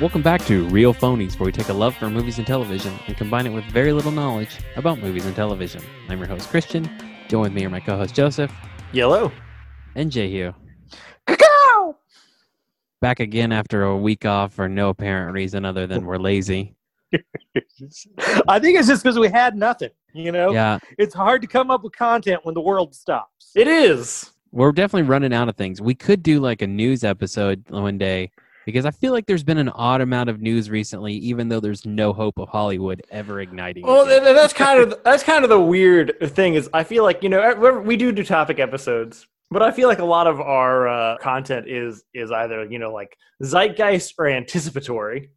Welcome back to Real Phonies, where we take a love for movies and television and combine it with very little knowledge about movies and television. I'm your host, Christian. Join with me are my co host, Joseph Yellow. and Jehu. Cacao! Back again after a week off for no apparent reason other than we're lazy. I think it's just because we had nothing. You know, Yeah, it's hard to come up with content when the world stops. It is. we're definitely running out of things. We could do like a news episode one day because I feel like there's been an odd amount of news recently, even though there's no hope of Hollywood ever igniting. Well, again. that's kind of that's kind of the weird thing is I feel like you know we do do topic episodes, but I feel like a lot of our uh, content is is either you know like zeitgeist or anticipatory,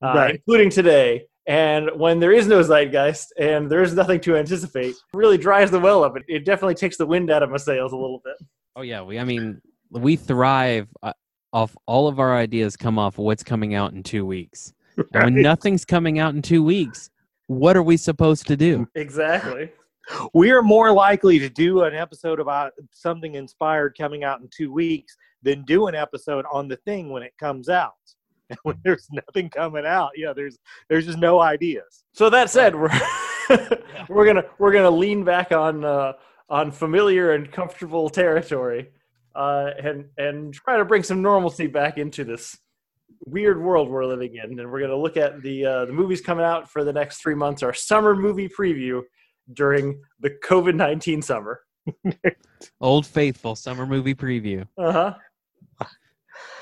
uh, Right. including today. And when there is no zeitgeist and there is nothing to anticipate, it really dries the well up. It, it definitely takes the wind out of my sails a little bit. Oh yeah, we. I mean, we thrive uh, off all of our ideas come off what's coming out in two weeks. And when nothing's coming out in two weeks, what are we supposed to do? Exactly. We are more likely to do an episode about something inspired coming out in two weeks than do an episode on the thing when it comes out. And when there's nothing coming out, yeah, there's there's just no ideas. So that said, we're we're gonna we're gonna lean back on uh, on familiar and comfortable territory, uh, and and try to bring some normalcy back into this weird world we're living in. And we're gonna look at the uh, the movies coming out for the next three months, our summer movie preview during the COVID nineteen summer. Old Faithful summer movie preview. Uh huh.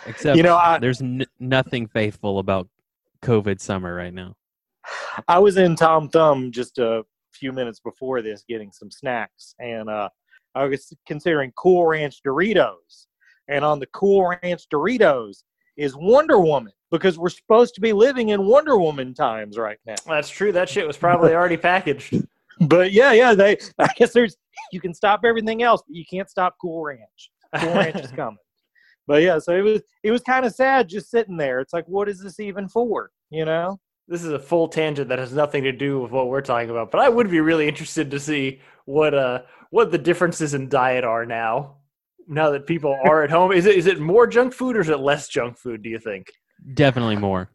Except You know, I- there's n- nothing faithful about COVID summer right now. I was in Tom Thumb just a few minutes before this getting some snacks, and uh, I was considering Cool Ranch Doritos. And on the Cool Ranch Doritos is Wonder Woman because we're supposed to be living in Wonder Woman times right now. That's true. That shit was probably already packaged. But yeah, yeah, they. I guess there's you can stop everything else, but you can't stop Cool Ranch. Cool Ranch is coming. But yeah, so it was it was kind of sad just sitting there. It's like, what is this even for? You know? this is a full tangent that has nothing to do with what we're talking about. But I would be really interested to see what uh what the differences in diet are now. Now that people are at home, is it is it more junk food or is it less junk food? Do you think? Definitely more.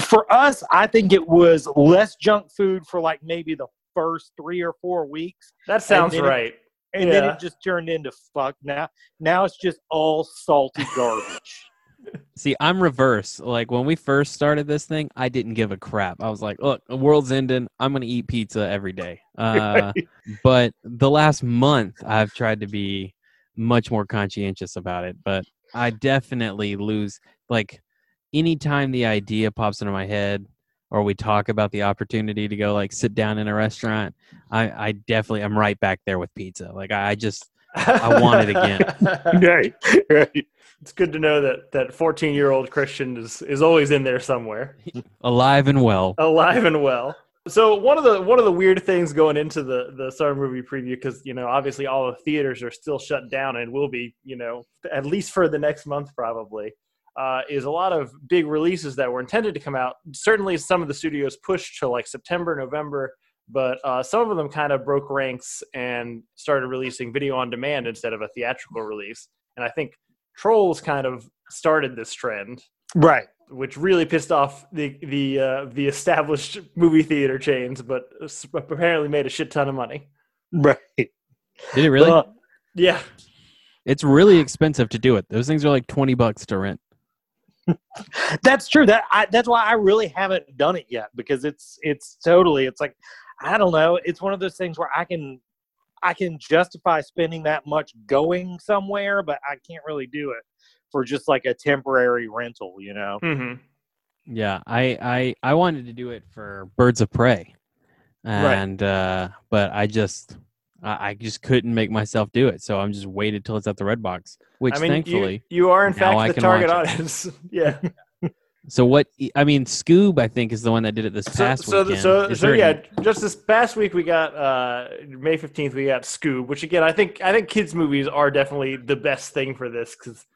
for us, I think it was less junk food for like maybe the first three or four weeks, That sounds then it- right. and then it just turned into fuck. Now, now it's just all salty garbage. See, I'm reverse. Like when we first started this thing, I didn't give a crap. I was like, "Look, the world's ending. I'm gonna eat pizza every day." Uh, but the last month, I've tried to be much more conscientious about it. But I definitely lose. Like anytime the idea pops into my head, or we talk about the opportunity to go like sit down in a restaurant, I, I definitely I'm right back there with pizza. Like I, I just I want it again. right, right. it's good to know that that 14 year old Christian is is always in there somewhere. alive and well. alive and well. So one of the one of the weird things going into the the summer movie preview because you know obviously all the theaters are still shut down and will be you know at least for the next month probably uh, is a lot of big releases that were intended to come out. Certainly some of the studios pushed to like September November, but uh, some of them kind of broke ranks and started releasing video on demand instead of a theatrical release. And I think Trolls kind of started this trend Right. which really pissed off the the uh, the established movie theater chains, but apparently made a shit ton of money. Right. Did it really? Uh, Yeah, It's really expensive to do it. Those things are like 20 bucks to rent. that's true. That I, that's why I really haven't done it yet because it's it's totally. It's like I don't know. It's one of those things where I can I can justify spending that much going somewhere, but I can't really do it for just like a temporary rental. You know. hmm Yeah, I I I wanted to do it for Birds of Prey. Right. And uh but I just I, I just couldn't make myself do it. So I'm just waited till it's at the red box, which I mean, thankfully. you, you are in fact the target audience. yeah. So what I mean Scoob I think is the one that did it this past so weekend. so, Is so yeah, any- just this past week we got uh, May fifteenth. We got Scoob, which again I think I think kids movies are definitely the best thing for this because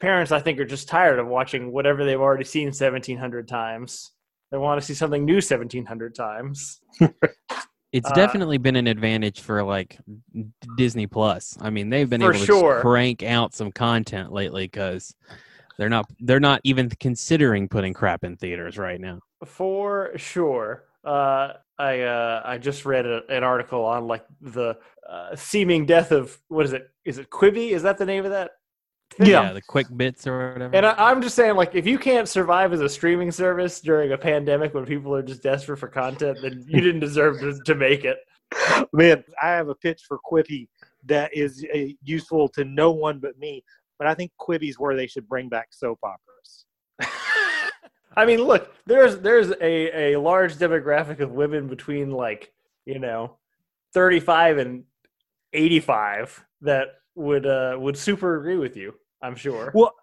parents I think are just tired of watching whatever they've already seen seventeen hundred times. They want to see something new seventeen hundred times. It's Uh, definitely been an advantage for like Disney Plus. I mean, they've been able to sure. crank out some content lately because They're not. They're not even considering putting crap in theaters right now. For sure. Uh, I uh, I just read a, an article on like the uh, seeming death of what is it? Is it Quibi? Is that the name of that? thing? Yeah. the quick bits or whatever. And I, I'm just saying, like, if you can't survive as a streaming service during a pandemic when people are just desperate for content, then you didn't deserve to, to make it. Man, I have a pitch for Quibi that is uh, useful to no one but me. But I think Quibi's where they should bring back soap operas. I mean, look, there's there's a, a large demographic of women between like you know, 35 and 85 that would uh would super agree with you. I'm sure. Well,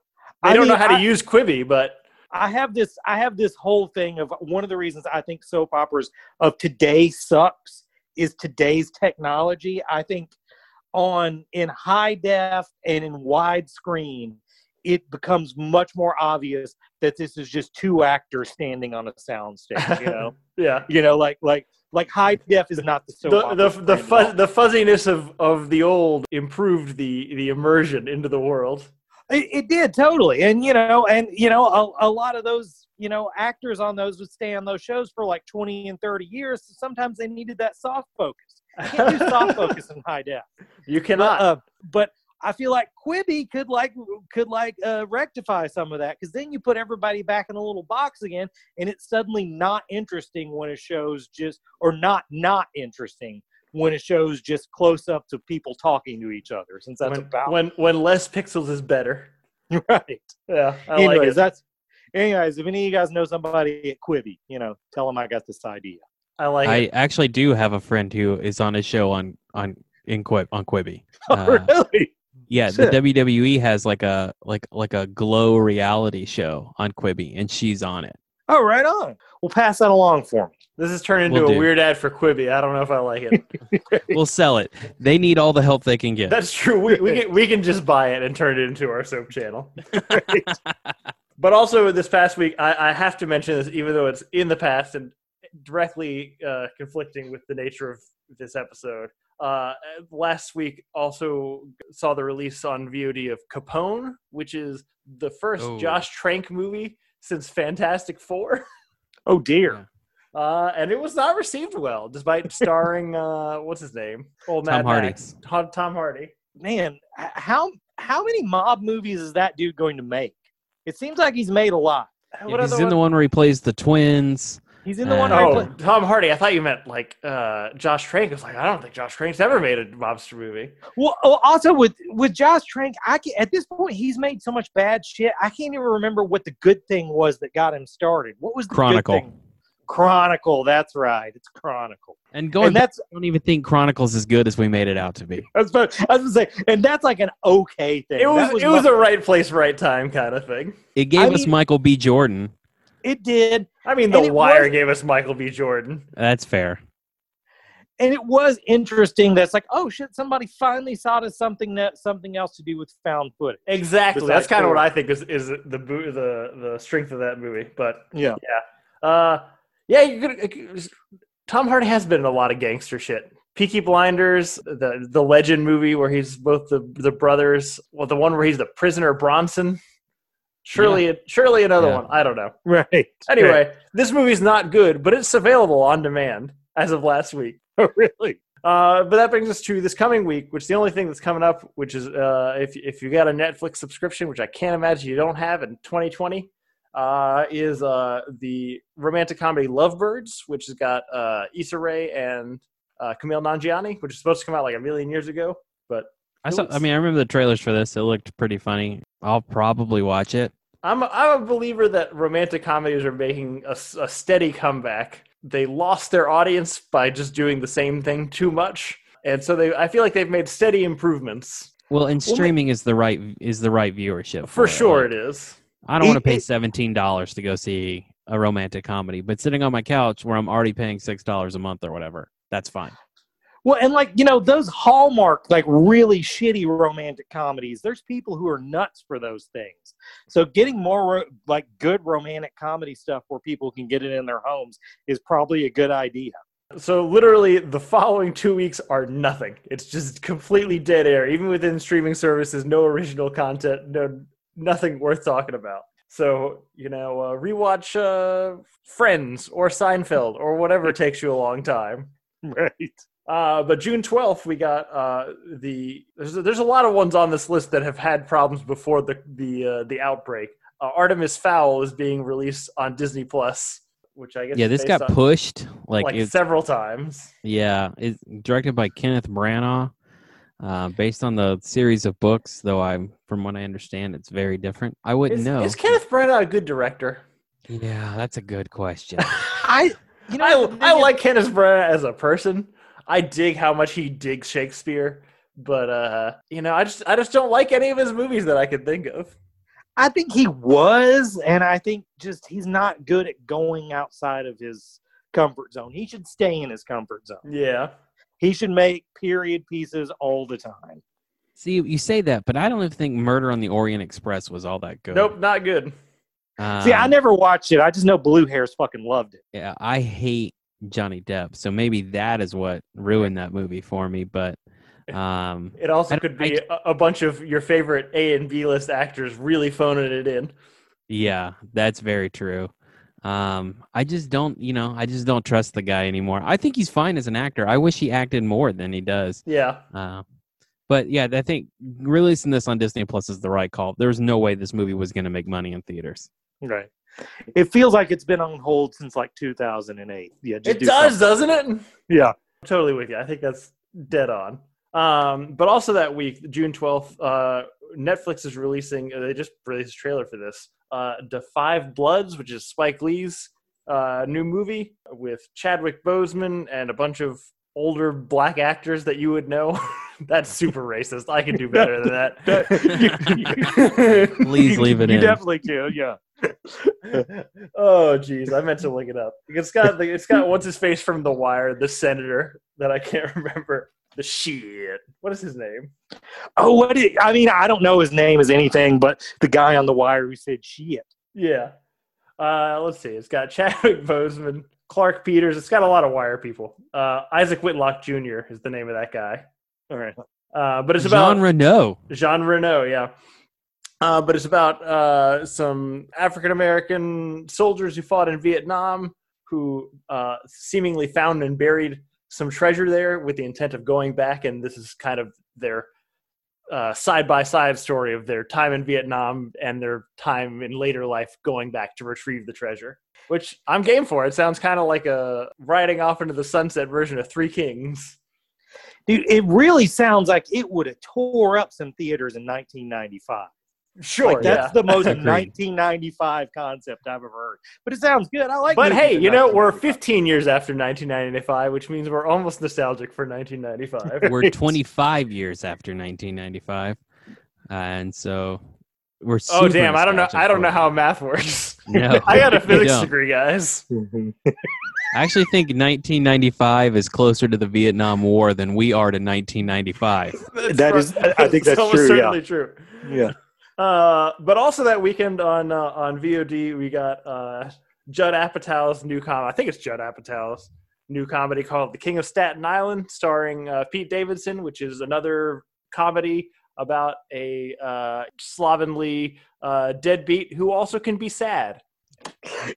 I don't know how to I, use Quibi, but I have this. I have this whole thing of one of the reasons I think soap operas of today sucks is today's technology. I think on in high def and in widescreen, it becomes much more obvious that this is just two actors standing on a soundstage. You know, yeah. you know, like like like high def is not the soap The the the, fuzz, the fuzziness of, of the old improved the the immersion into the world. It, it did totally, and you know, and you know, a, a lot of those, you know, actors on those would stay on those shows for like twenty and thirty years. So sometimes they needed that soft focus. You can't do soft focus in high def. You But, cannot. uh, but I feel like Quibi could like could like uh, rectify some of that because then you put everybody back in a little box again, and it's suddenly not interesting when a show's just or not not interesting when it show's just close up to people talking to each other. Since that's when, about when when less pixels is better. right. Yeah, I anyways, like it. that's anyways. If any of you guys know somebody at Quibi, you know, tell them I got this idea. I like I it. actually do have a friend who is on a show on on in Quib on Quibi. Oh, Uh, really? Yeah, Shit. the WWE has like a like like a glow reality show on Quibi, and she's on it. Oh, right on. We'll pass that along for me. This has turned into Will a do. weird ad for Quibi. I don't know if I like it. We'll sell it. They need all the help they can get. That's true. We, we can we can just buy it and turn it into our soap channel. But also this past week, I, I have to mention this, even though it's in the past and directly uh, conflicting with the nature of this episode. Uh, last week also saw the release on VOD of Capone, which is the first Oh. Josh Trank movie since Fantastic Four. Oh dear. Uh, and it was not received well, despite starring uh, what's his name, old Tom Mad Hardy. Max, Tom, Tom Hardy. Man, how how many mob movies is that dude going to make? It seems like he's made a lot. What He's other in the one? one where he plays the twins. He's in the one. Uh, where Oh, play- Tom Hardy. I thought you meant like uh, Josh Trank. I was like, I don't think Josh Trank's ever made a mobster movie. Well, oh, also with with Josh Trank, I can, at this point he's made so much bad shit. I can't even remember what the good thing was that got him started. What was the good Chronicle. thing? Chronicle. That's right. It's Chronicle. And going and back, that's I don't even think Chronicles as good as we made it out to be. I was, about, I was gonna say, and that's like an okay thing. It was, That it was a right place, right time kind of thing. It gave I us mean- Michael B. Jordan. It did, I mean, The Wire was- gave us Michael B. Jordan. That's fair. and it was interesting. That's like, oh shit, somebody finally saw to something that something else to do with found footage. Exactly. That's kind of what I think is, is the the the strength of that movie. But Yeah. uh, yeah, you could, Tom Hardy has been in a lot of gangster shit. Peaky Blinders, the the Legend movie where he's both the the brothers. Well, the one where he's the prisoner Bronson. Surely, surely another Yeah. one. I don't know. Right. Anyway, this movie's not good, but it's available on demand as of last week. Oh, really? Uh, but that brings us to this coming week, which is the only thing that's coming up, which is uh, if if you got a Netflix subscription, which I can't imagine you don't have in 2020, uh, is uh, the romantic comedy Lovebirds, which has got uh, Issa Rae and uh, Kumail Nanjiani, which is supposed to come out like a million years ago. I saw. I mean, I remember the trailers for this. It looked pretty funny. I'll probably watch it. I'm a, I'm a believer that romantic comedies are making a steady comeback. They lost their audience by just doing the same thing too much, and so they I feel like they've made steady improvements. Well, and Well, streaming is the right is the right viewership For it. sure, Like, it is. I don't want to pay seventeen dollars to go see a romantic comedy, but sitting on my couch where I'm already paying six dollars a month or whatever, that's fine. Well, and like you know, those Hallmark like really shitty romantic comedies. There's people who are nuts for those things. So getting more ro- like good romantic comedy stuff where people can get it in their homes is probably a good idea. So literally, the following two weeks are nothing. It's just completely dead air. Even within streaming services, no original content, no nothing worth talking about. So you know, uh, rewatch uh, Friends or Seinfeld or whatever takes you a long time. Right. Uh, but June twelfth, we got uh, the there's a, there's a lot of ones on this list that have had problems before the the uh, the outbreak. Uh, Artemis Fowl is being released on Disney Plus, which I guess Yeah, this got on- pushed like, like, it's several times. yeah, it's directed by Kenneth Branagh, uh, based on the series of books. Though I'm, from what I understand, it's very different. I wouldn't Is, know. is Kenneth Branagh a good director? yeah, that's a good question. I you know I, the I like Kenneth Branagh as a person. I dig how much he digs Shakespeare, but uh, you know, I just I just don't like any of his movies that I could think of. I think he was, and I think just he's not good at going outside of his comfort zone. He should stay in his comfort zone. Yeah, He should make period pieces all the time. See, you say that, but I don't even think Murder on the Orient Express was all that good. nope, not good. See, I Um, never watched it. I just know Blue Hairs fucking loved it. Yeah, I hate Johnny Depp, so maybe that is what ruined that movie for me. But um, It also could be a a bunch of your favorite A and B list actors really phoning it in. yeah, that's very true. Um, I just don't, you know, I just don't trust the guy anymore. I think he's fine as an actor. I wish he acted more than he does. Yeah, Uh, but yeah, I think releasing this on Disney Plus is the right call. There's no way this movie was going to make money in theaters. Right. It feels like it's been on hold since like 2008. Yeah, it do does, something. doesn't it? Yeah. Totally with you. I think that's dead on. Um, but also that week, June 12th, uh, Netflix is releasing, uh, they just released a trailer for this, uh, The Five Bloods, which is Spike Lee's uh, new movie with Chadwick Boseman and a bunch of older black actors that you would know. that's super racist. I can do better than that. Please leave it you in. definitely do. Yeah. oh jeez, I meant to look it up. It's got the, it's got what's his face from The Wire, the senator that I can't remember. The shit. What is his name? Oh, what? I mean, I don't know his name as anything, but the guy on the wire who said shit. Yeah. Uh, let's see. It's got Chadwick Boseman, Clarke Peters. It's got a lot of Wire people. Uh, Isiah Whitlock Jr. is the name of that guy. All right. Uh, but it's about Jean Reno. Jean Reno, yeah. Uh, but it's about uh, some African American soldiers who fought in Vietnam who uh, seemingly found and buried some treasure there with the intent of going back. And this is kind of their side by side story of their time in Vietnam and their time in later life going back to retrieve the treasure, which I'm game for. It sounds kind of like a riding off into the sunset version of Three Kings. Dude, it really sounds like it would have tore up some theaters in 1995. Sure, like that's yeah. the most 1995 concept I've ever heard. But it sounds good. I like. But hey, you know, we're 15 years after 1995, which means we're almost nostalgic for 1995. We're 25 years after 1995, and so we're. oh damn, I don't know. I don't know how math works. No, I got a physics degree, guys. I actually think 1995 is closer to the Vietnam War than we are to 1995. That's That pro- is- I- I think that's almost true, yeah. Certainly true. yeah. Uh, but also that weekend on uh, on VOD, we got uh, Judd Apatow's new comedy. I think it's Judd Apatow's new comedy called The King of Staten Island, starring uh, Pete Davidson, which is another comedy about a uh, slovenly deadbeat who also can be sad.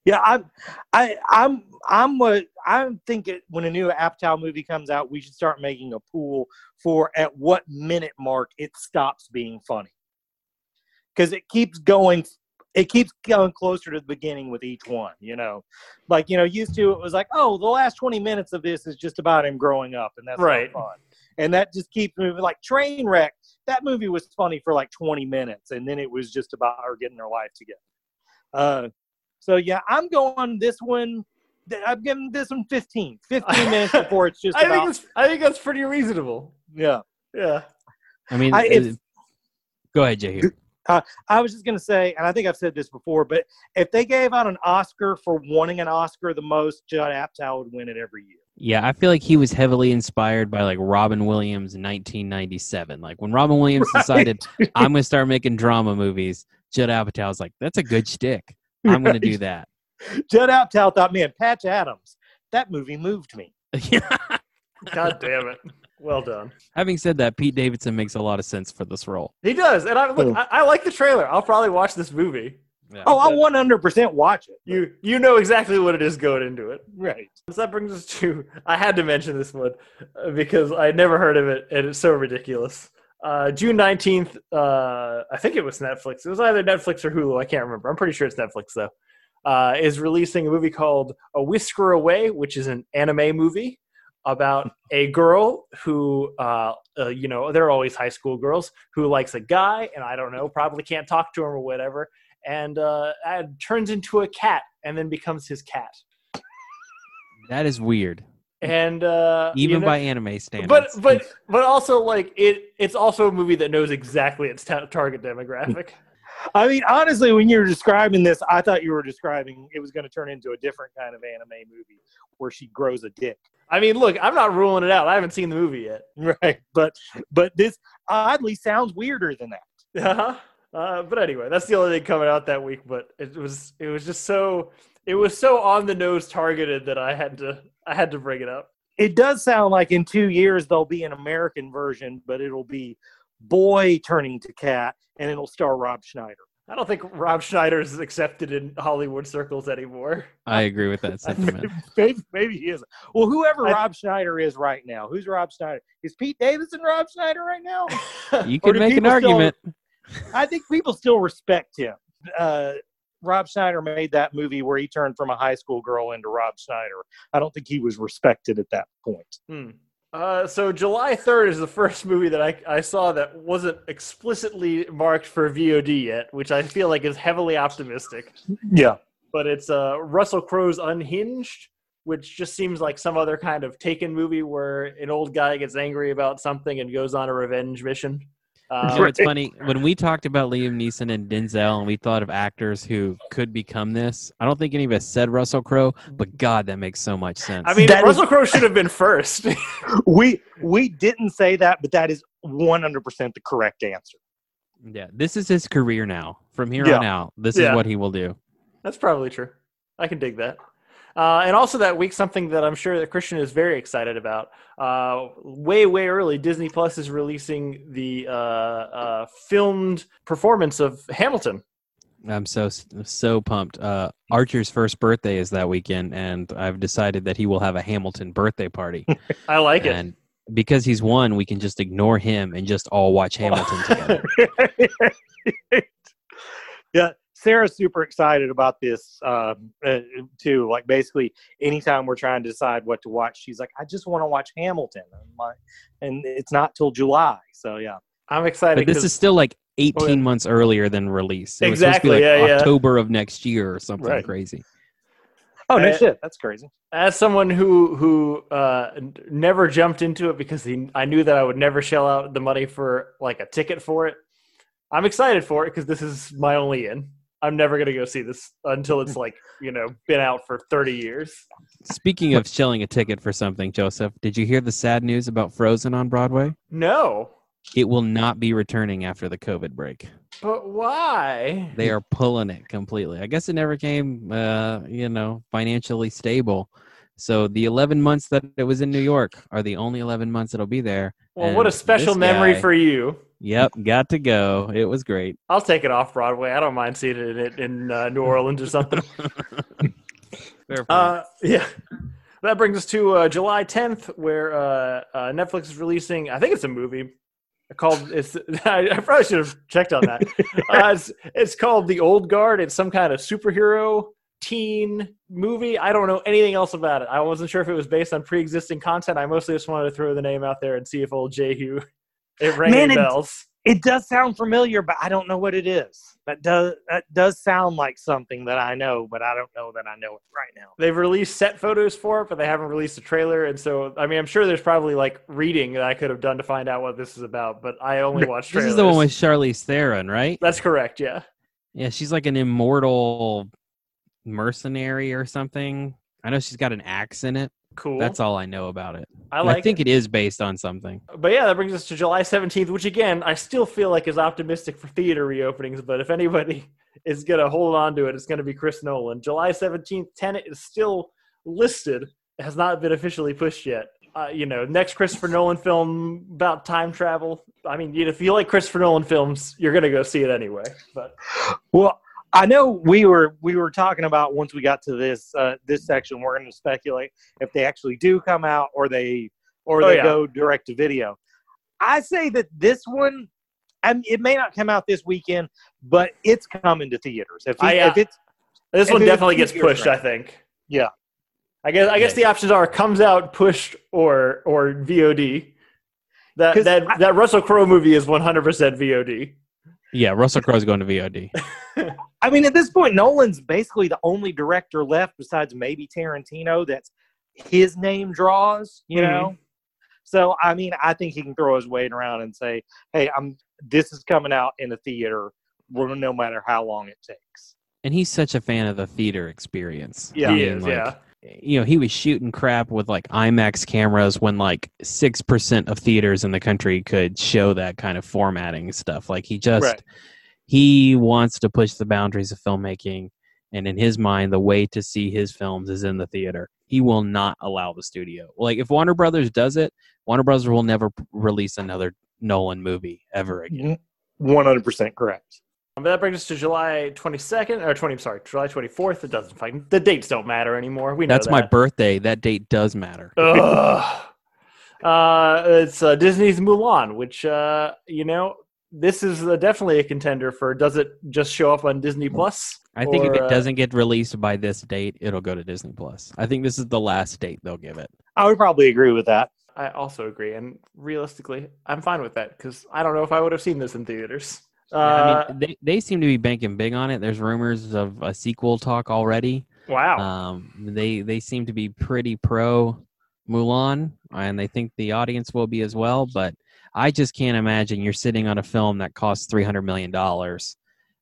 Yeah, I'm, I, I'm, I'm what I'm thinking. When a new Apatow movie comes out, we should start making a pool for at what minute mark it stops being funny, because it keeps going. It keeps going closer to the beginning with each one. You know, like you know, used to it was like, oh, the last twenty minutes of this is just about him growing up, and that's Right. fun. And that just keeps moving. Like Trainwreck, that movie was funny for like twenty minutes, and then it was just about her getting her life together. Uh, so yeah, I'm going this one. I'm giving this one 15. 15 minutes before it's just I think about that's I think that's pretty reasonable. yeah. Yeah. I mean, I- if- go ahead, Jay. Uh, I was just gonna say, and I think I've said this before, but if they gave out an Oscar for wanting an Oscar the most, Judd Apatow would win it every year. Yeah, I feel like he was heavily inspired by like Robin Williams in 1997. Like when Robin Williams decided I'm going to start making drama movies, Judd Apatow was like, "That's a good shtick. I'm going to do that." Judd Apatow thought, man, Patch Adams, that movie moved me. God damn it. Well done. Having said that, Pete Davidson makes a lot of sense for this role. He does, and I look. Cool. I, I like the trailer. I'll probably watch this movie. Oh, I'll 100% watch it. You you know exactly what it is going into it. Right. So that brings us to. I had to mention this one uh, because I never heard of it, and it's so ridiculous. Uh, June nineteenth. Uh, I think it was Netflix. It was either Netflix or Hulu. I can't remember. I'm pretty sure it's Netflix though. Uh, is releasing a movie called A Whisker Away, which is an anime movie about a girl who, uh, uh, you know, they're always high school girls who likes a guy, and I don't know, probably can't talk to him or whatever, and uh, turns into a cat and then becomes his cat. That is weird, And uh, you even know- by anime standards. but but but also like it it's also a movie that knows exactly its ta- target demographic I mean, honestly, when you were describing this, I thought you were describing it was going to turn into a different kind of anime movie where she grows a dick. i mean look i'm not ruling it out i haven't seen the movie yet Right. But but this oddly sounds weirder than that. uh-huh. uh, but anyway that's the only thing coming out that week but it was it was just so it was so on the nose targeted that i had to i had to bring it up It does sound like in two years there'll be an American version, but it'll be boy turning to cat, and it'll star Rob Schneider. i don't think rob schneider is accepted in hollywood circles anymore I agree with that sentiment. maybe, maybe he isn't. Well, whoever I- Rob Schneider is right now, who's Rob Schneider? Is Pete Davidson Rob Schneider right now? You Or can make an people still- argument. I think people still respect him. Uh, Rob Schneider made that movie where he turned from a high school girl into Rob Schneider. I don't think he was respected at that point. Hmm. Uh, so July 3rd is the first movie that I, I saw that wasn't explicitly marked for VOD yet, which I feel like is heavily optimistic. Yeah. But it's uh, Russell Crowe's Unhinged, which just seems like some other kind of Taken movie where an old guy gets angry about something and goes on a revenge mission. You Uh, know, it's funny when we talked about Liam Neeson and Denzel, and we thought of actors who could become this. I don't think any of us said Russell Crowe, but God, that makes so much sense. I mean, That is- Russell Crowe should have been first. We we didn't say that, but that is 100% the correct answer. yeah, this is his career now. From here Yeah. on out, this Yeah. is what he will do. That's probably true. I can dig that. Uh, and also that week, something that I'm sure that Christian is very excited about. Uh, way, way early, Disney Plus is releasing the uh, uh, filmed performance of Hamilton. I'm so so pumped. Uh, Archer's first birthday is that weekend, and I've decided that he will have a Hamilton birthday party. I like it. because he's one, we can just ignore him and just all watch Hamilton together. yeah, Sarah's super excited about this um, uh, too. Like basically, anytime we're trying to decide what to watch, she's like, "I just want to watch Hamilton," and, like, and it's not till July. So yeah, I'm excited. But this 'cause- is still like 18 Oh, yeah. months earlier than release. It was Exactly, supposed to be like yeah, yeah. October of next year or something Right. crazy. oh no Uh, shit, that's crazy. as someone who who uh, never jumped into it because he, I knew that I would never shell out the money for like a ticket for it. I'm excited for it because this is my only in. I'm never gonna go see this until it's like you know been out for 30 years. Speaking of shelling a ticket for something, Joseph, did you hear the sad news about Frozen on Broadway? No, It will not be returning after the COVID break. but why? They are pulling it completely. I guess it never came, uh, you know, financially stable. So the 11 months that it was in New York are the only 11 months it'll be there. Well, what a special memory guy- for you. Yep, got to go. It was great. I'll take it off Broadway. I don't mind seeing it in, in uh, New Orleans or something. Fair. Uh, yeah. That brings us to uh, July 10th, where uh, uh, Netflix is releasing. I think it's a movie called. It's. I, I probably should have checked on that. uh, it's, it's called The Old Guard. It's some kind of superhero teen movie. I don't know anything else about it. I wasn't sure if it was based on pre-existing content. I mostly just wanted to throw the name out there and see if old Jehu it rang Man, any it- bells. It does sound familiar, but I don't know what it is. That does that does sound like something that I know, but I don't know that I know it right now. They've released set photos for it, but they haven't released a trailer. And so, I mean, I'm sure there's probably like reading that I could have done to find out what this is about, but I only watched this trailers. is the one with Charlize Theron, right? That's correct. Yeah. Yeah, she's like an immortal mercenary or something. I know she's got an axe in it. Cool. That's all I know about it. I like I think it. it is based on something. But yeah, that brings us to July 17th, which again, I still feel like is optimistic for theater reopenings. But if anybody is going to hold on to it, it's going to be Chris Nolan. July 17th, Tenet is still listed. It has not been officially pushed yet. uh, you know, next Christopher Nolan film about time travel. I mean, you know, if you like Christopher Nolan films, you're gonna go see it anyway. But Well, I know we were we were talking about once we got to this uh, this section, we're going to speculate if they actually do come out or they or Oh, they yeah. go direct to video. I say that this one, I mean, it may not come out this weekend, but it's coming to theaters. If, he, I, uh, if it's this If one it definitely gets pushed. I think. Yeah. I guess. I guess Yeah. the options are comes out, pushed, or or VOD. That 'Cause that I- that Russell Crowe movie is 100% VOD. Yeah, Russell Crowe's going to VOD. I mean, at this point, Nolan's basically the only director left besides maybe Tarantino that's his name draws, you Mhm. know? So, I mean, I think he can throw his weight around and say, hey, I'm this is coming out in the theater no matter how long it takes. And he's such a fan of the theater experience. Yeah. He is. like, yeah. You know, he was shooting crap with like IMAX cameras when like 6% of theaters in the country could show that kind of formatting stuff. Like he just, Right. he wants to push the boundaries of filmmaking. And in his mind, the way to see his films is in the theater. He will not allow the studio. Like if Warner Brothers does it, Warner Brothers will never release another Nolan movie ever again. 100% correct. But that brings us to July 22nd or 20. Sorry, July 24th. It doesn't fucking. The dates don't matter anymore. We know That's my birthday. That date does matter. Uh, it's uh, Disney's Mulan, which uh, you know this is uh, definitely a contender for. Does it just show up on Disney Plus? I think Or, if uh, it doesn't get released by this date, it'll go to Disney Plus. I think this is the last date they'll give it. I would probably agree with that. I also agree, and realistically, I'm fine with that because I don't know if I would have seen this in theaters. Uh, I mean, they, they seem to be banking big on it. There's rumors of a sequel talk already. wow. Um, they they seem to be pretty pro Mulan, and they think the audience will be as well. But I just can't imagine you're sitting on a film that costs three hundred million dollars.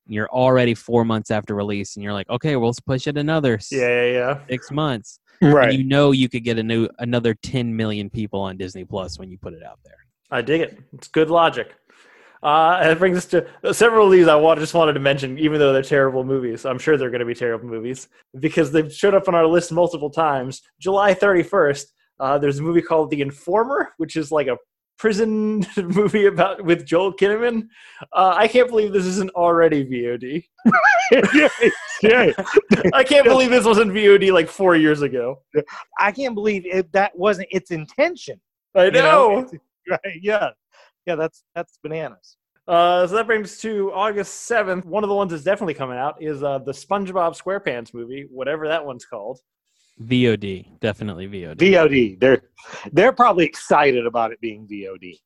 You're already four months after release, and you're like, okay, well, let's push it another yeah, yeah, yeah. six months. Right. And you know you could get a new another 10 million people on Disney Plus when you put it out there. I dig it. It's good logic. Uh, it brings us to several of these I want, just wanted to mention, even though they're terrible movies. I'm sure they're going to be terrible movies because they've showed up on our list multiple times. July 31st, uh, there's a movie called The Informer, which is like a prison movie about with Joel Kinnaman. Uh, I can't believe this isn't already VOD. yeah. I can't believe this wasn't VOD like four years ago. I can't believe it, that wasn't its intention. I you know. Right. Yeah. Yeah. That's that's bananas. Uh, so that brings to August 7th. One of the ones that's definitely coming out is uh, the SpongeBob SquarePants movie, whatever that one's called. VOD, definitely VOD. VOD. They're they're probably excited about it being VOD.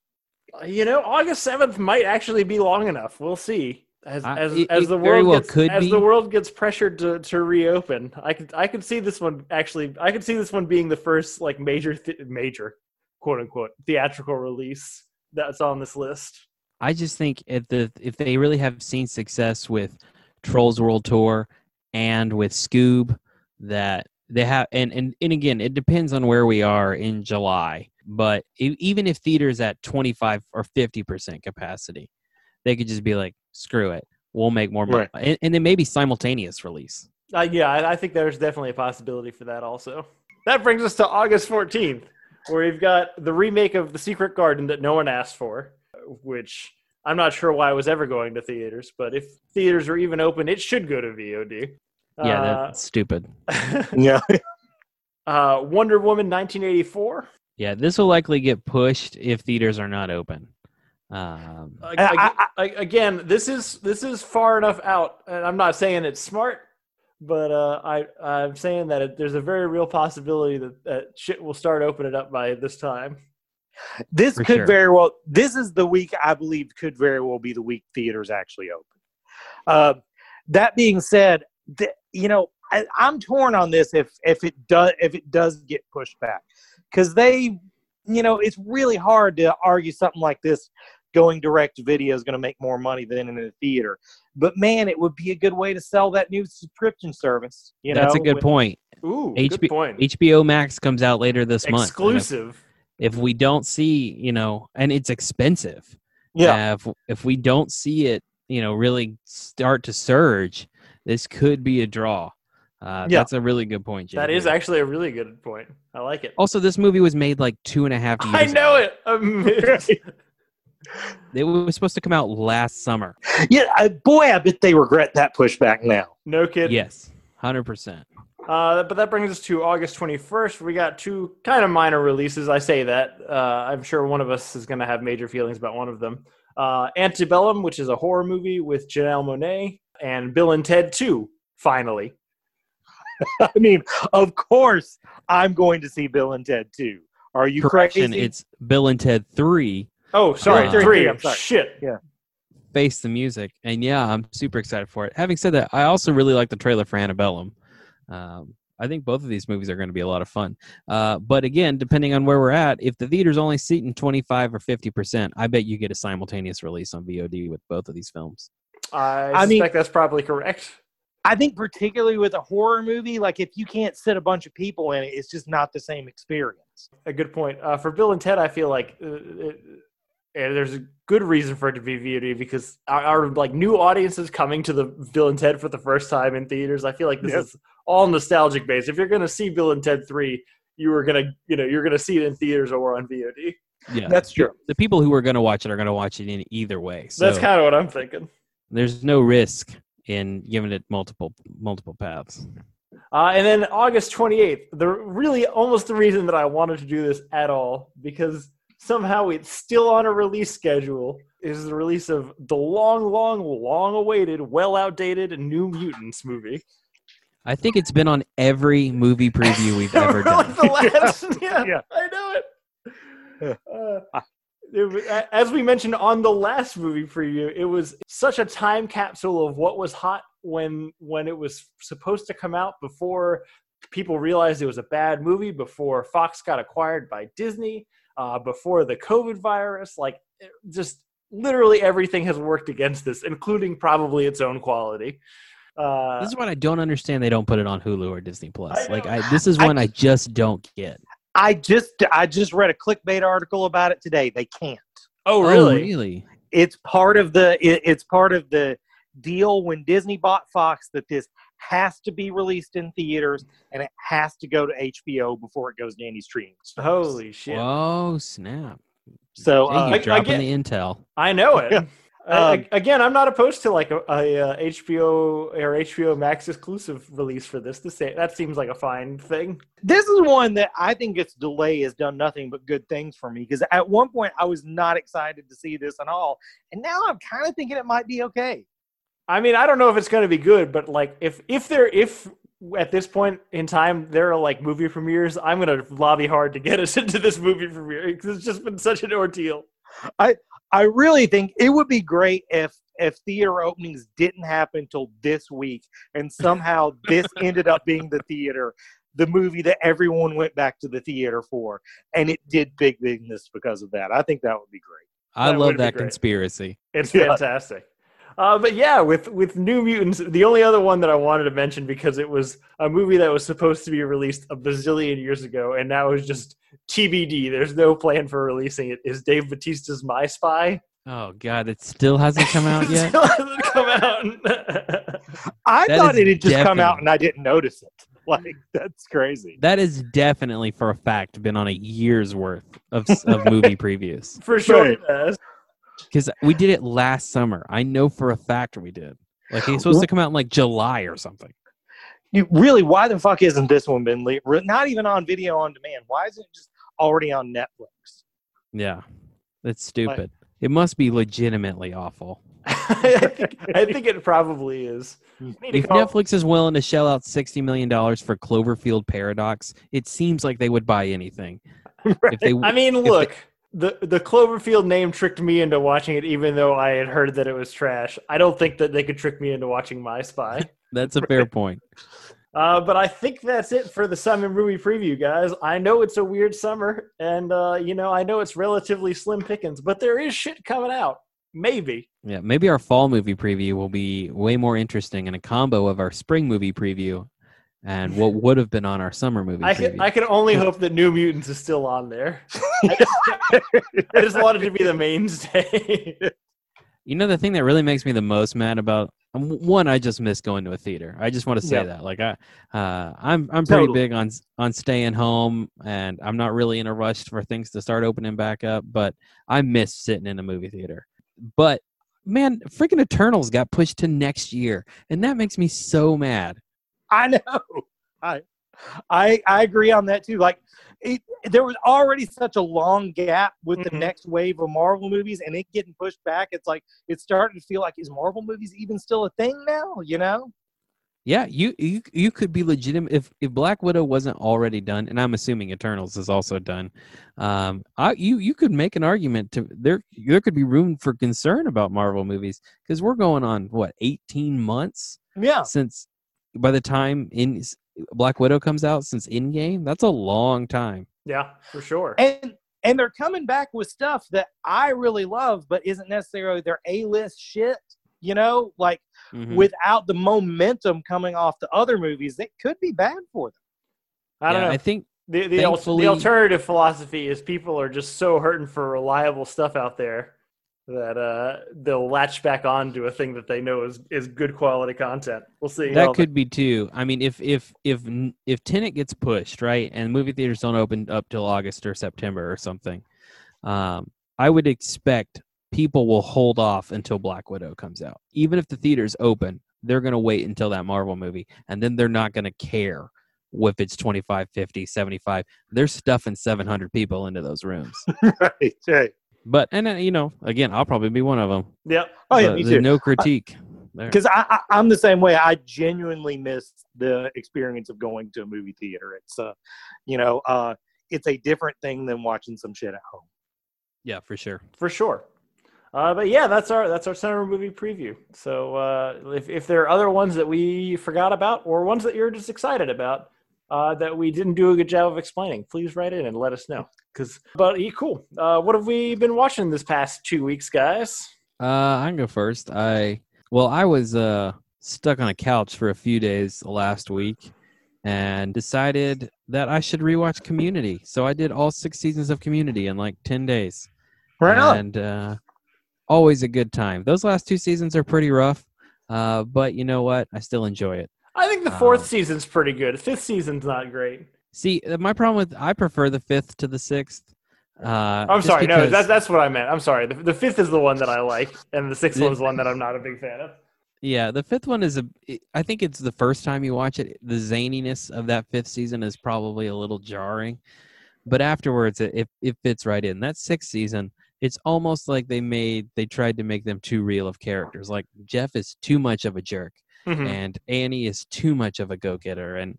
Uh, You know, August 7th might actually be long enough. We'll see. As, I- as, it- as the world well gets, could as be. the world gets pressured to, to reopen, I could I could see this one actually. I could see this one being the first like major th- major quote unquote theatrical release that's on this list. I just think if the if they really have seen success with Trolls World Tour and with Scoob, that they have, and and and again, it depends on where we are in July. But even if theaters at twenty five or fifty percent capacity, they could just be like, "Screw it, we'll make more money," and, and then maybe simultaneous release. Uh, yeah, I, I think there's definitely a possibility for that also. That brings us to August 14th, where we've got the remake of The Secret Garden that no one asked for, which I'm not sure why I was ever going to theaters, but if theaters are even open, it should go to VOD. Yeah, Uh, that's stupid. Yeah. uh, Wonder Woman 1984. Yeah, this will likely get pushed if theaters are not open. Um, Uh, I- ag- ag- again, this is this is far enough out, and I'm not saying it's smart, but uh, I I'm saying that it, there's a very real possibility that, that shit will start opening up by this time. This For could sure. very well. This is the week I believe could very well be the week theaters actually open. Uh, that being said, th- you know I, I'm torn on this if if it does if it does get pushed back because they, you know, it's really hard to argue something like this going direct to video is going to make more money than in a theater. But man, it would be a good way to sell that new subscription service. You that's know, a good with- point. Ooh, HB good point. HBO Max comes out later this month. and if- Exclusive. If, we don't see, you know, and it's expensive. Yeah, Uh, if if we don't see it, you know, really start to surge, this could be a draw. Uh, Yeah. That's a really good point, That JP. is actually a really good point. I like it. Also, this movie was made like two and a half years I know ago. it. It was supposed to come out last summer. Yeah, I, boy, I bet they regret that pushback now. no kid. Yes, 100%. Uh, but that brings us to August 21st. We got two kind of minor releases. I say that. Uh, I'm sure one of us is going to have major feelings about one of them. Uh, Antebellum, which is a horror movie with Janelle Monáe, and Bill and Ted 2, finally. I mean, of course, I'm going to see Bill and Ted 2. Are you Correction, crazy? it's Bill and Ted 3, Oh, sorry, Uh, three. three, I'm sorry. Shit. Yeah. Face the Music. And yeah, I'm super excited for it. Having said that, I also really like the trailer for Antebellum. Um, I think both of these movies are going to be a lot of fun. Uh, but again, depending on where we're at, if the theater's only seating 25 or 50%, I bet you get a simultaneous release on VOD with both of these films. I, I mean- that's probably correct. I think particularly with a horror movie, like if you can't sit a bunch of people in it, it's just not the same experience. A good point. Uh, for Bill and Ted, I feel like uh, it, uh, there's a good reason for it to be VOD because our, our like new audiences coming to the Bill and Ted for the first time in theaters. I feel like this Yes. is all nostalgic based. If you're going to see Bill and Ted three, you were gonna you know you're gonna see it in theaters or on VOD. Yeah, That's true. the people who are going to watch it are going to watch it in either way. So That's kind of what I'm thinking. there's no risk in giving it multiple multiple paths. Uh, and then August 28th, the really almost the reason that I wanted to do this at all because somehow it's still on a release schedule is the release of the long, long, long awaited, well outdated New Mutants movie. I think it's been on every movie preview we've ever Really, done. the last, yeah, Yeah. I know it. Uh, it as we mentioned on the last movie preview, it was such a time capsule of what was hot when when it was supposed to come out before people realized it was a bad movie, before Fox got acquired by Disney, uh, before the COVID virus. Like, just literally everything has worked against this, including probably its own quality. Uh, This is what I don't understand. They don't put it on Hulu or Disney Plus. I Like. I, this is one I just don't get. I just I just read a clickbait article about it today. They can't. oh, Oh, really? really? It's part of the it, it's part of the deal when Disney bought Fox that this has to be released in theaters and it has to go to HBO before it goes to any streaming. Holy shit! Whoa, snap! So uh, you I- I dropping get- the intel. I know it. Yeah. I- Um, again, I'm not opposed to like a, a, uh HBO or HBO Max exclusive release for this. This that seems like a fine thing. this is one that I think its delay has done nothing but good things for me because at one point I was not excited to see this at all, and now I'm kind of thinking it might be okay. I mean, I don't know if it's going to be good, but like if if there if at this point in time there are like movie premieres, I'm going to lobby hard to get us into this movie premiere because it's just been such an ordeal. I I really think it would be great if if theater openings didn't happen till this week, and somehow this ended up being the theater, the movie that everyone went back to the theater for, and it did big business because of that. I think that would be great. I That love that conspiracy. It's fantastic. Uh, but yeah, with with New Mutants, the only other one that I wanted to mention because it was a movie that was supposed to be released a bazillion years ago, and now is just TBD. There's no plan for releasing it. Is Dave Bautista's My Spy? Oh God, it still hasn't come out yet. Still hasn't come out. I That thought it had just come out and I didn't notice it. Like that's crazy. that is definitely for a fact been on a year's worth of, of movie previews for sure, Right. Because we did it last summer. I know for a fact we did. Like he's supposed to come out in like July or something. You really? Why the fuck isn't this one been le- not even on video on demand? Why isn't it just already on Netflix? Yeah, that's stupid. It must be legitimately awful. I, think, I think it probably is. Hmm. To If call- Netflix is willing to shell out sixty million dollars for Cloverfield Paradox, it seems like they would buy anything. If they, I mean, if they- look, the the Cloverfield name tricked me into watching it, even though I had heard that it was trash. I don't think that they could trick me into watching My Spy. that's a fair point. Uh, but I think that's it for the summer movie preview, guys. I know it's a weird summer, and uh, you know I know it's relatively slim pickings, but there is shit coming out. Maybe. Yeah, maybe our fall movie preview will be way more interesting in a combo of our spring movie preview and what would have been on our summer movie I preview. can I can only hope that New Mutants is still on there. I just wanted to be the mainstay. You know the thing that really makes me the most mad about Um, One, I just miss going to a theater. I just want to say Yeah. that. Like I, uh, I'm I'm pretty Totally. big on on staying home, and I'm not really in a rush for things to start opening back up. But I miss sitting in a movie theater. But man, freaking Eternals got pushed to next year, and that makes me so mad. I know. I I I agree on that too. Like it, there was already such a long gap with Mhm. the next wave of Marvel movies, and it getting pushed back. It's like it's starting to feel like is Marvel movies even still a thing now? You know? Yeah, you you you could be legitimate if if Black Widow wasn't already done, and I'm assuming Eternals is also done. Um, I you you could make an argument to there there could be room for concern about Marvel movies because we're going on what 18 months Yeah. since by the time in Black Widow comes out since Endgame. That's a long time. Yeah, for sure. And and they're coming back with stuff that I really love, but isn't necessarily their A list shit. You know, like Mhm. without the momentum coming off the other movies, it could be bad for them. I don't Yeah, know. I think the the, al- the alternative philosophy is people are just so hurting for reliable stuff out there that uh, they'll latch back on to a thing that they know is, is good quality content. We'll see. that Well, could be too. I mean, if if if if Tenet gets pushed right, and movie theaters don't open up till August or September or something, um, I would expect people will hold off until Black Widow comes out. Even if the theaters open, they're going to wait until that Marvel movie, and then they're not going to care if it's 25, 50, 75. They're stuffing 700 people into those rooms. right. Right. But and uh, you know, again, I'll probably be one of them. Yep. Oh yeah, me too. No critique. because I, I I'm the same way. I genuinely miss the experience of going to a movie theater. It's uh, you know, uh, it's a different thing than watching some shit at home. Yeah, for sure. for sure. Uh, but yeah, that's our that's our summer movie preview. So uh, if if there are other ones that we forgot about or ones that you're just excited about uh, that we didn't do a good job of explaining, please write in and let us know. Cause but yeah, cool. Uh, what have we been watching this past two weeks, guys? Uh, I can go first. I well, I was uh stuck on a couch for a few days last week, and decided that I should rewatch Community. So I did all six seasons of Community in like ten days, Right on. and uh, always a good time. Those last two seasons are pretty rough, uh, but you know what? I still enjoy it. I think the fourth Um, season's pretty good. Fifth season's not great. See, uh, my problem with I prefer the fifth to the sixth. Uh, I'm sorry, no, that's that's what I meant. I'm sorry. The, the fifth is the one that I like, and the sixth one's the one that I'm not a big fan of. Yeah, the fifth one is a. I think it's the first time you watch it. The zaniness of that fifth season is probably a little jarring, but afterwards, it it, it fits right in. That sixth season, it's almost like they made they tried to make them too real of characters. Like Jeff is too much of a jerk, Mhm. and Annie is too much of a go getter, and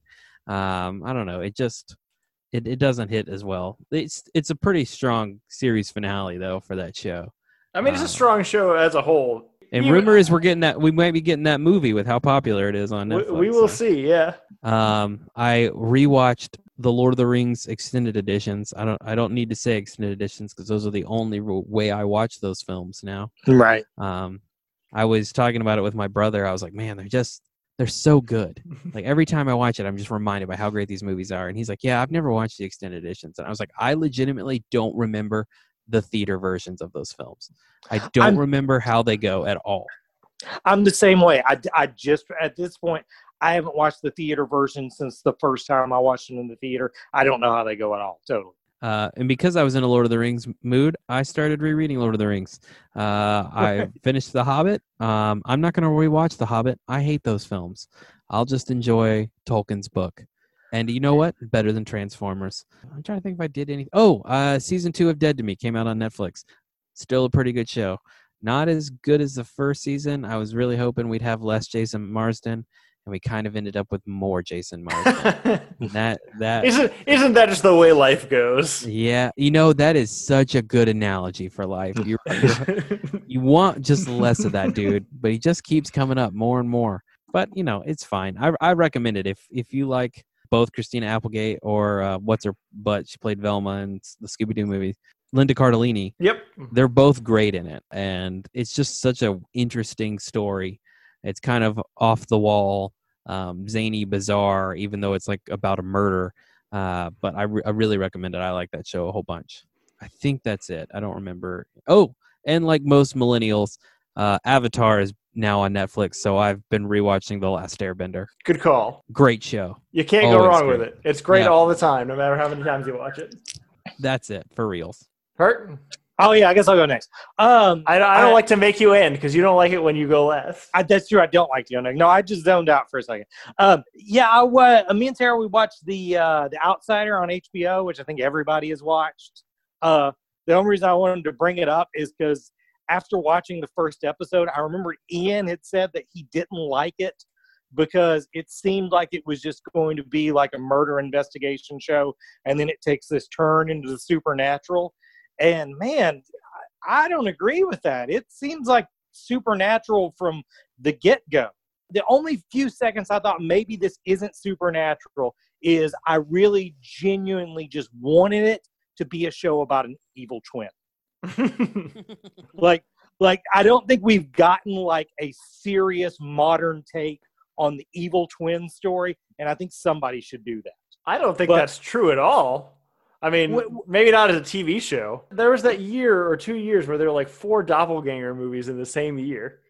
um, I don't know. It just it, it doesn't hit as well. It's it's a pretty strong series finale though for that show. I mean, it's a uh, strong show as a whole. And You- rumor is we're getting that we might be getting that movie with how popular it is on We, Netflix. we will so. see. Yeah. Um, I rewatched the Lord of the Rings extended editions. I don't I don't need to say extended editions because those are the only way I watch those films now. Right. Um, I was talking about it with my brother. I was like, man, they're just they're so good. Like every time I watch it, I'm just reminded by how great these movies are. And he's like, yeah, I've never watched the extended editions. And I was like, I legitimately don't remember the theater versions of those films. I don't I'm- remember how they go at all. I'm the same way. I, I just at this point I haven't watched the theater version since the first time I watched it in the theater. I don't know how they go at all. Totally. Uh, and because I was in a Lord of the Rings mood, I started rereading Lord of the Rings. Uh, I finished The Hobbit. Um, I'm not going to rewatch The Hobbit. I hate those films. I'll just enjoy Tolkien's book. And you know what? Better than Transformers. I'm trying to think if I did anything. Oh, uh, season two of Dead to Me came out on Netflix. Still a pretty good show. Not as good as the first season. I was really hoping we'd have less Jason Marsden, and we kind of ended up with more Jason Marsden. that that isn't isn't that just the way life goes? yeah, you know that is such a good analogy for life. You're, you're, you want just less of that dude, but he just keeps coming up more and more. But you know, it's fine. I I recommend it if if you like both Christina Applegate or uh, what's her butt. She played Velma in the Scooby Doo movie. Linda Cardellini. yep. They're both great in it, and it's just such a interesting story. It's kind of off the wall, um, zany, bizarre, even though it's like about a murder. Uh, but I, re- I really recommend it. I like that show a whole bunch. I think that's it. I don't remember. Oh, and like most millennials, uh, Avatar is now on Netflix, so I've been rewatching The Last Airbender. Good call. Great show. You can't go wrong great. with it. It's great Yeah. all the time, no matter how many times you watch it. That's it for reals. Hurt? Oh yeah, I guess I'll go next. Um, I, I don't I- like to make you end because you don't like it when you go last. I, that's true. I don't like the Unknown. No, I just zoned out for a second. Um, yeah, I, uh, me and Tara, we watched the uh, the Outsider on HBO, which I think everybody has watched. Uh, the only reason I wanted to bring it up is because after watching the first episode, I remember Ian had said that he didn't like it because it seemed like it was just going to be like a murder investigation show, and then it takes this turn into the supernatural. And man, I I don't agree with that. It seems like supernatural from the get go. The only few seconds I thought maybe this isn't supernatural is I really genuinely just wanted it to be a show about an evil twin. Like, like I don't think we've gotten like a serious modern take on the evil twin story, and I think somebody should do that. I don't think But- that's true at all. I mean, Wh- wh- maybe not as a TV show. There was that year or two years where there were like four doppelganger movies in the same year.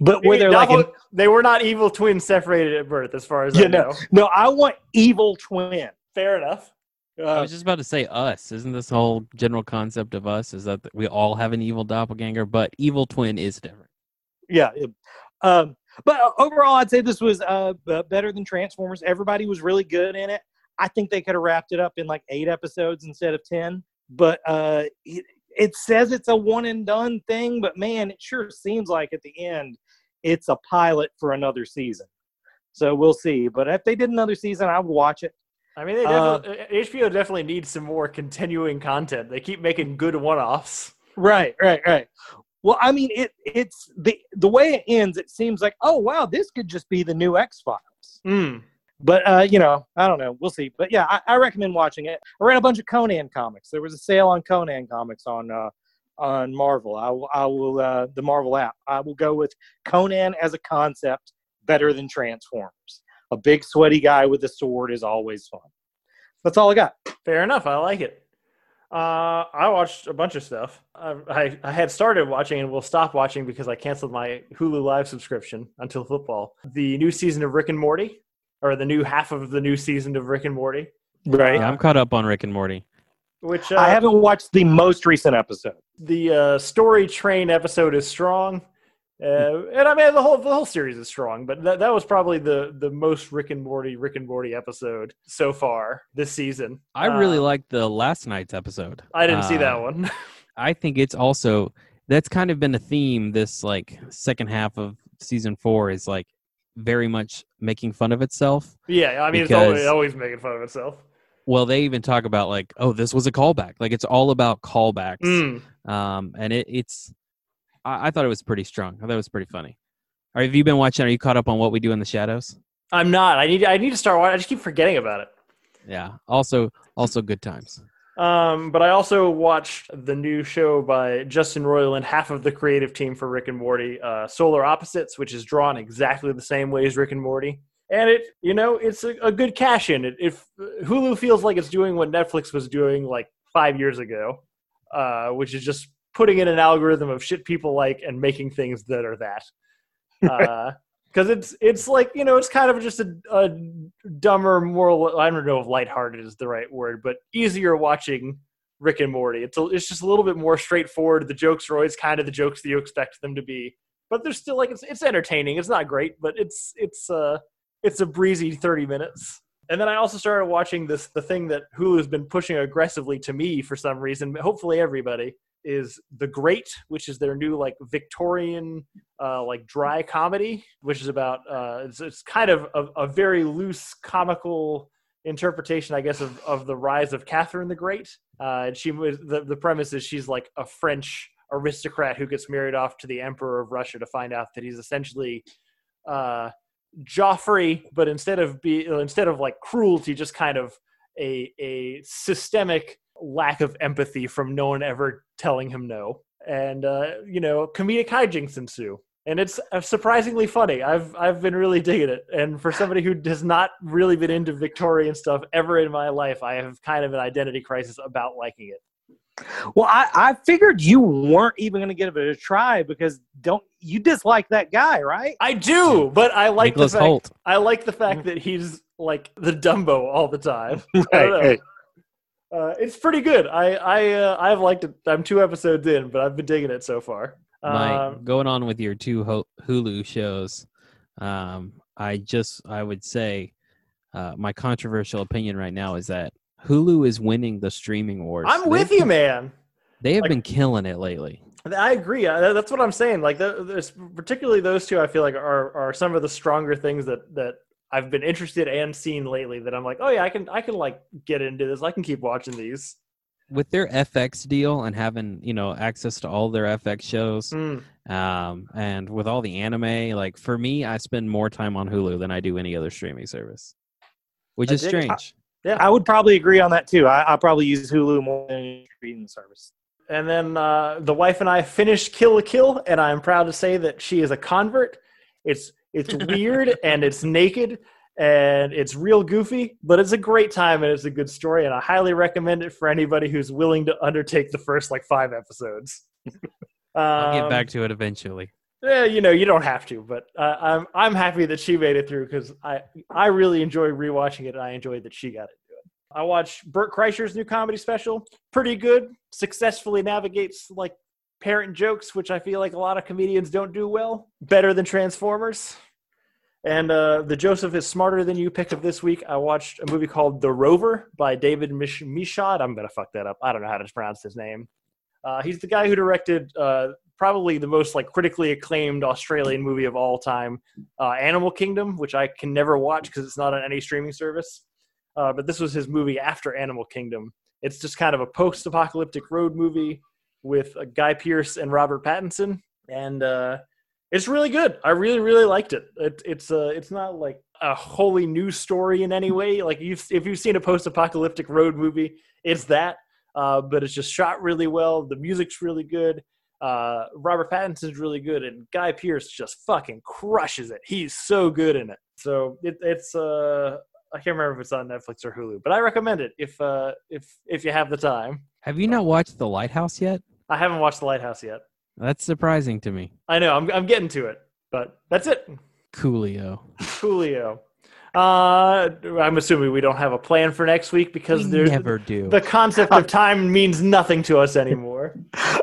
But were they're like, an, they were not evil twins separated at birth, as far as Yeah, I know. no, I want evil twin. Fair enough. I Uh, was just about to say us. Isn't this whole general concept of us is that we all have an evil doppelganger, but evil twin is different. yeah it- um but overall i'd say this was uh better than transformers everybody was really good in it i think they could have wrapped it up in like eight episodes instead of ten but uh it, it says it's a one and done thing but man it sure seems like at the end it's a pilot for another season so we'll see but if they did another season i would watch it I mean, they Uh, HBO definitely needs some more continuing content. They keep making good one-offs. Right, right, right. Well, I mean, it it's the the way it ends. It seems like, oh wow, this could just be the new X Files. Mm. But uh, you know, I don't know. We'll see. But yeah, I, I recommend watching it. I read a bunch of Conan comics. There was a sale on Conan comics on uh, on Marvel. I will, I will uh, the Marvel app. I will go with Conan as a concept better than Transformers. A big sweaty guy with a sword is always fun. That's all I got. Fair enough. I like it. Uh, I watched a bunch of stuff. I, I, I had started watching and will stop watching because I canceled my Hulu Live subscription until football. The new season of Rick and Morty, or the new half of the new season of Rick and Morty, Right. Yeah, I'm caught up on Rick and Morty. which uh, I haven't watched the most recent episode. the uh, story train episode is strong. Uh, and I mean the whole the whole series is strong, but that, that was probably the the most Rick and Morty Rick and Morty episode so far this season. I really Uh, liked the last night's episode. I didn't see that Uh, one. I think it's also that's kind of been a theme this like second half of season four is like very much making fun of itself. yeah, I mean it's always, always making fun of itself. Well, they even talk about like, oh, this was a callback. Like it's all about callbacks. Mm. Um, and it, it's I, I thought it was pretty strong. I thought it was pretty funny. Right, have you been watching? Are you caught up on what we do in the shadows? I'm not. I need I need to start watching. I just keep forgetting about it. Yeah. Also, also good times. Um, but I also watched the new show by Justin Roiland, half of the creative team for Rick and Morty, uh, Solar Opposites, which is drawn exactly the same way as Rick and Morty. And it, you know, it's a, a good cash in. It, if Hulu feels like it's doing what Netflix was doing like five years ago, uh, which is just putting in an algorithm of shit people like and making things that are that. Because it's it's like you know it's kind of just a, a dumber, more I don't know if lighthearted is the right word, but easier watching Rick and Morty. It's a, it's just a little bit more straightforward. The jokes are always kind of the jokes that you expect them to be, but they're still like it's it's entertaining. It's not great, but it's it's uh it's a breezy thirty minutes. And then I also started watching this the thing that Hulu's been pushing aggressively to me for some reason. Hopefully everybody is The Great, which is their new like Victorian uh, like dry comedy, which is about uh, it's, it's kind of a, a very loose comical interpretation, I guess, of, of the rise of Catherine the Great. Uh, and she was the, the premise is she's like a French aristocrat who gets married off to the Emperor of Russia to find out that he's essentially uh, Joffrey, but instead of be instead of like cruelty, just kind of a a systemic lack of empathy from no one ever telling him no, and uh, you know comedic hijinks ensue, and it's uh, surprisingly funny. I've I've been really digging it, and for somebody who has not really been into Victorian stuff ever in my life, I have kind of an identity crisis about liking it. Well, I, I figured you weren't even going to give it a try because don't you dislike that guy, right? I do, but I like Nicholas the fact Holt. I like the fact that he's like the Dumbo all the time. I don't Right, know. right. Uh, it's pretty good. I I uh, I've liked it. I'm two episodes in, but I've been digging it so far. Mike, Um, going on with your two Ho- Hulu shows, um, I just I would say uh, my controversial opinion right now is that Hulu is winning the streaming wars. I'm with They've- you, man. They have Like- been killing it lately. I agree. I, that's what I'm saying. Like, there's, particularly those two, I feel like are are some of the stronger things that that I've been interested and seen lately. That I'm like, oh yeah, I can I can like get into this. I can keep watching these. With their FX deal and having you know access to all their FX shows, Mm. um, and with all the anime, like for me, I spend more time on Hulu than I do any other streaming service, which I is dig it. strange. I would probably agree on that too. I, I probably use Hulu more than any streaming service. And then uh, the wife and I finished Kill la Kill, and I'm proud to say that she is a convert. It's it's weird and it's naked and it's real goofy, but it's a great time and it's a good story, and I highly recommend it for anybody who's willing to undertake the first like five episodes. I'll get Um, back to it eventually. Yeah, you know, you don't have to, but uh, I'm I'm happy that she made it through because I I really enjoy rewatching it. and I enjoyed that she got it. I watched Bert Kreischer's new comedy special. Pretty good. Successfully navigates like parent jokes, which I feel like a lot of comedians don't do well. Better than Transformers. And uh, the Joseph is smarter than you pick of this week. I watched a movie called The Rover by David Mish- Michôd. I'm gonna fuck that up. I don't know how to pronounce his name. Uh, he's the guy who directed uh, probably the most like critically acclaimed Australian movie of all time, uh, Animal Kingdom, which I can never watch because it's not on any streaming service. Uh, but this was his movie after Animal Kingdom. It's just kind of a post-apocalyptic road movie with uh, Guy Pearce and Robert Pattinson, and uh, it's really good. I really, really liked it. it it's uh, it's not like a wholly new story in any way. Like you've, if you've seen a post-apocalyptic road movie, it's that. Uh, but it's just shot really well. The music's really good. Uh, Robert Pattinson's really good, and Guy Pearce just fucking crushes it. He's so good in it. So it, it's uh, I can't remember if it's on Netflix or Hulu, but I recommend it if uh, if if you have the time. Have you not watched The Lighthouse yet? I haven't watched The Lighthouse yet. That's surprising to me. I know I'm I'm getting to it, but that's it. Coolio. Coolio. Uh, I'm assuming we don't have a plan for next week because We there's never do. the concept of time means nothing to us anymore.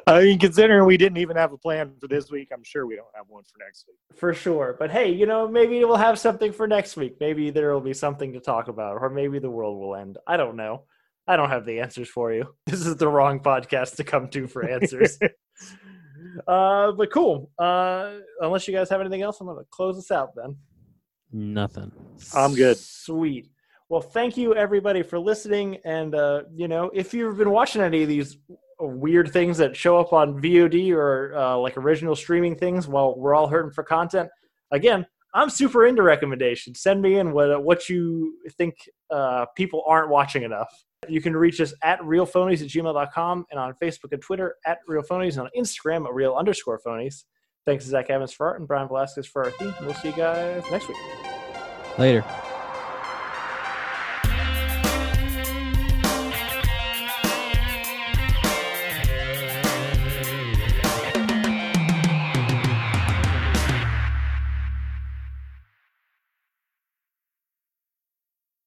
I mean, considering we didn't even have a plan for this week, I'm sure we don't have one for next week. For sure. But hey, you know, maybe we'll have something for next week. Maybe there will be something to talk about, or maybe the world will end. I don't know. I don't have the answers for you. This is the wrong podcast to come to for answers. uh, but cool. Uh, unless you guys have anything else, I'm going to close this out then. Nothing. I'm good. Sweet. Well, thank you everybody for listening. And uh, you know, if you've been watching any of these weird things that show up on VOD or uh, like original streaming things while we're all hurting for content, again, I'm super into recommendations. Send me in what what you think uh, people aren't watching enough. You can reach us at realphonies at gmail.com and on Facebook and Twitter at realphonies and on Instagram at real underscore phonies. Thanks to Zach Evans for art and Brian Velasquez for our theme. We'll see you guys next week. Later.